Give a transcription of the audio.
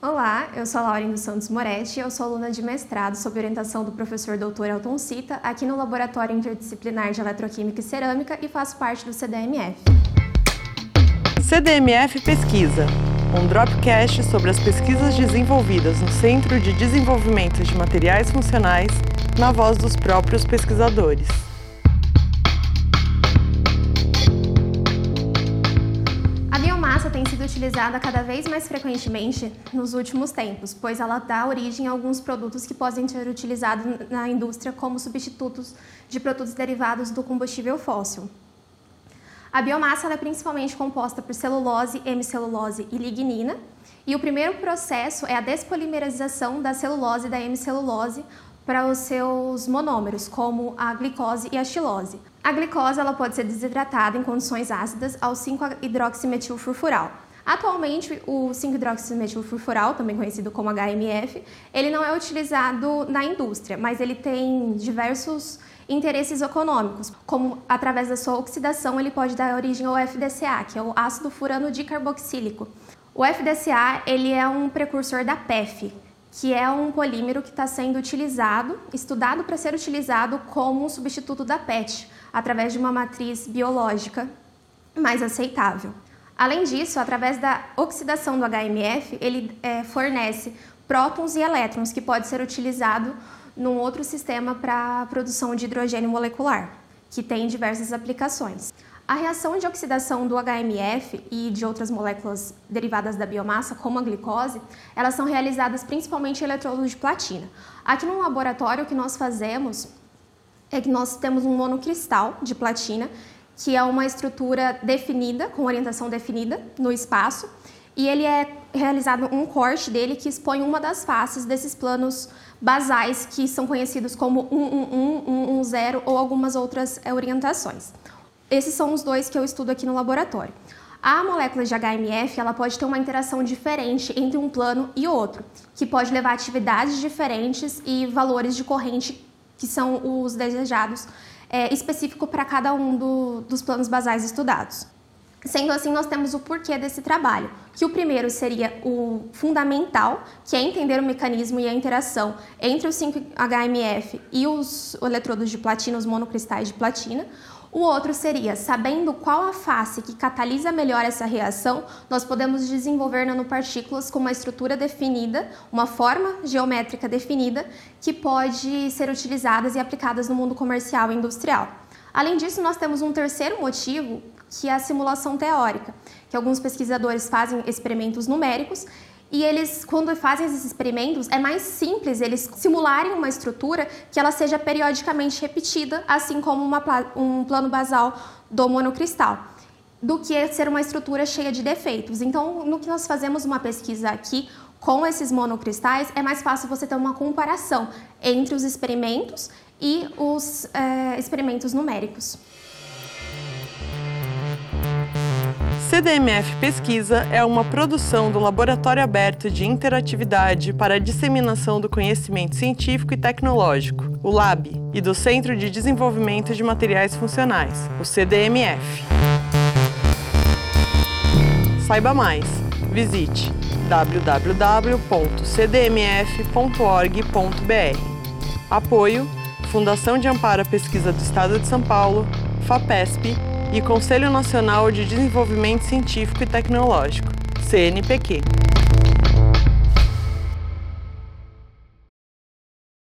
Olá, eu sou a Lauren dos Santos Moretti, eu sou aluna de mestrado sob orientação do professor Dr. Elton Cita, aqui no Laboratório Interdisciplinar de Eletroquímica e Cerâmica e faço parte do CDMF. CDMF Pesquisa, um dropcast sobre as pesquisas desenvolvidas no Centro de Desenvolvimento de Materiais Funcionais, na voz dos próprios pesquisadores. Tem sido utilizada cada vez mais frequentemente nos últimos tempos, pois ela dá origem a alguns produtos que podem ser utilizados na indústria como substitutos de produtos derivados do combustível fóssil. A biomassa é principalmente composta por celulose, hemicelulose e lignina, e o primeiro processo é a despolimerização da celulose e da hemicelulose para os seus monômeros, como a glicose e a xilose. A glicose ela pode ser desidratada em condições ácidas ao 5-hidroximetilfurfural. Atualmente, o 5-hidroximetilfurfural, também conhecido como HMF, ele não é utilizado na indústria, mas ele tem diversos interesses econômicos, como através da sua oxidação ele pode dar origem ao FDCA, que é o ácido furano dicarboxílico. O FDCA ele é um precursor da PEF, que é um polímero que está sendo utilizado, estudado para ser utilizado como um substituto da PET, através de uma matriz biológica mais aceitável. Além disso, através da oxidação do HMF, ele é, fornece prótons e elétrons, que pode ser utilizado num outro sistema para a produção de hidrogênio molecular, que tem diversas aplicações. A reação de oxidação do HMF e de outras moléculas derivadas da biomassa, como a glicose, elas são realizadas principalmente em eletrodos de platina. Aqui no laboratório, o que nós fazemos é que nós temos um monocristal de platina, que é uma estrutura definida, com orientação definida no espaço, e ele é realizado um corte dele que expõe uma das faces desses planos basais que são conhecidos como 111, 110 ou algumas outras eh, orientações. Esses são os dois que eu estudo aqui no laboratório. A molécula de HMF ela pode ter uma interação diferente entre um plano e outro, que pode levar a atividades diferentes e valores de corrente que são os desejados, é, específico para cada um do, dos planos basais estudados. Sendo assim, nós temos o porquê desse trabalho, que o primeiro seria o fundamental, que é entender o mecanismo e a interação entre os 5-HMF e os eletrodos de platina, os monocristais de platina. O outro seria, sabendo qual a face que catalisa melhor essa reação, nós podemos desenvolver nanopartículas com uma estrutura definida, uma forma geométrica definida, que pode ser utilizadas e aplicadas no mundo comercial e industrial. Além disso, nós temos um terceiro motivo, que é a simulação teórica, que alguns pesquisadores fazem experimentos numéricos e eles, quando fazem esses experimentos, é mais simples eles simularem uma estrutura que ela seja periodicamente repetida, assim como uma, um plano basal do monocristal, do que ser uma estrutura cheia de defeitos. Então, no que nós fazemos uma pesquisa aqui com esses monocristais, é mais fácil você ter uma comparação entre os experimentos e os é, experimentos numéricos. CDMF Pesquisa é uma produção do Laboratório Aberto de Interatividade para a Disseminação do Conhecimento Científico e Tecnológico, o LAB, e do Centro de Desenvolvimento de Materiais Funcionais, o CDMF. Saiba mais. Visite www.cdmf.org.br. Apoio Fundação de Amparo à Pesquisa do Estado de São Paulo, FAPESP e Conselho Nacional de Desenvolvimento Científico e Tecnológico, CNPq.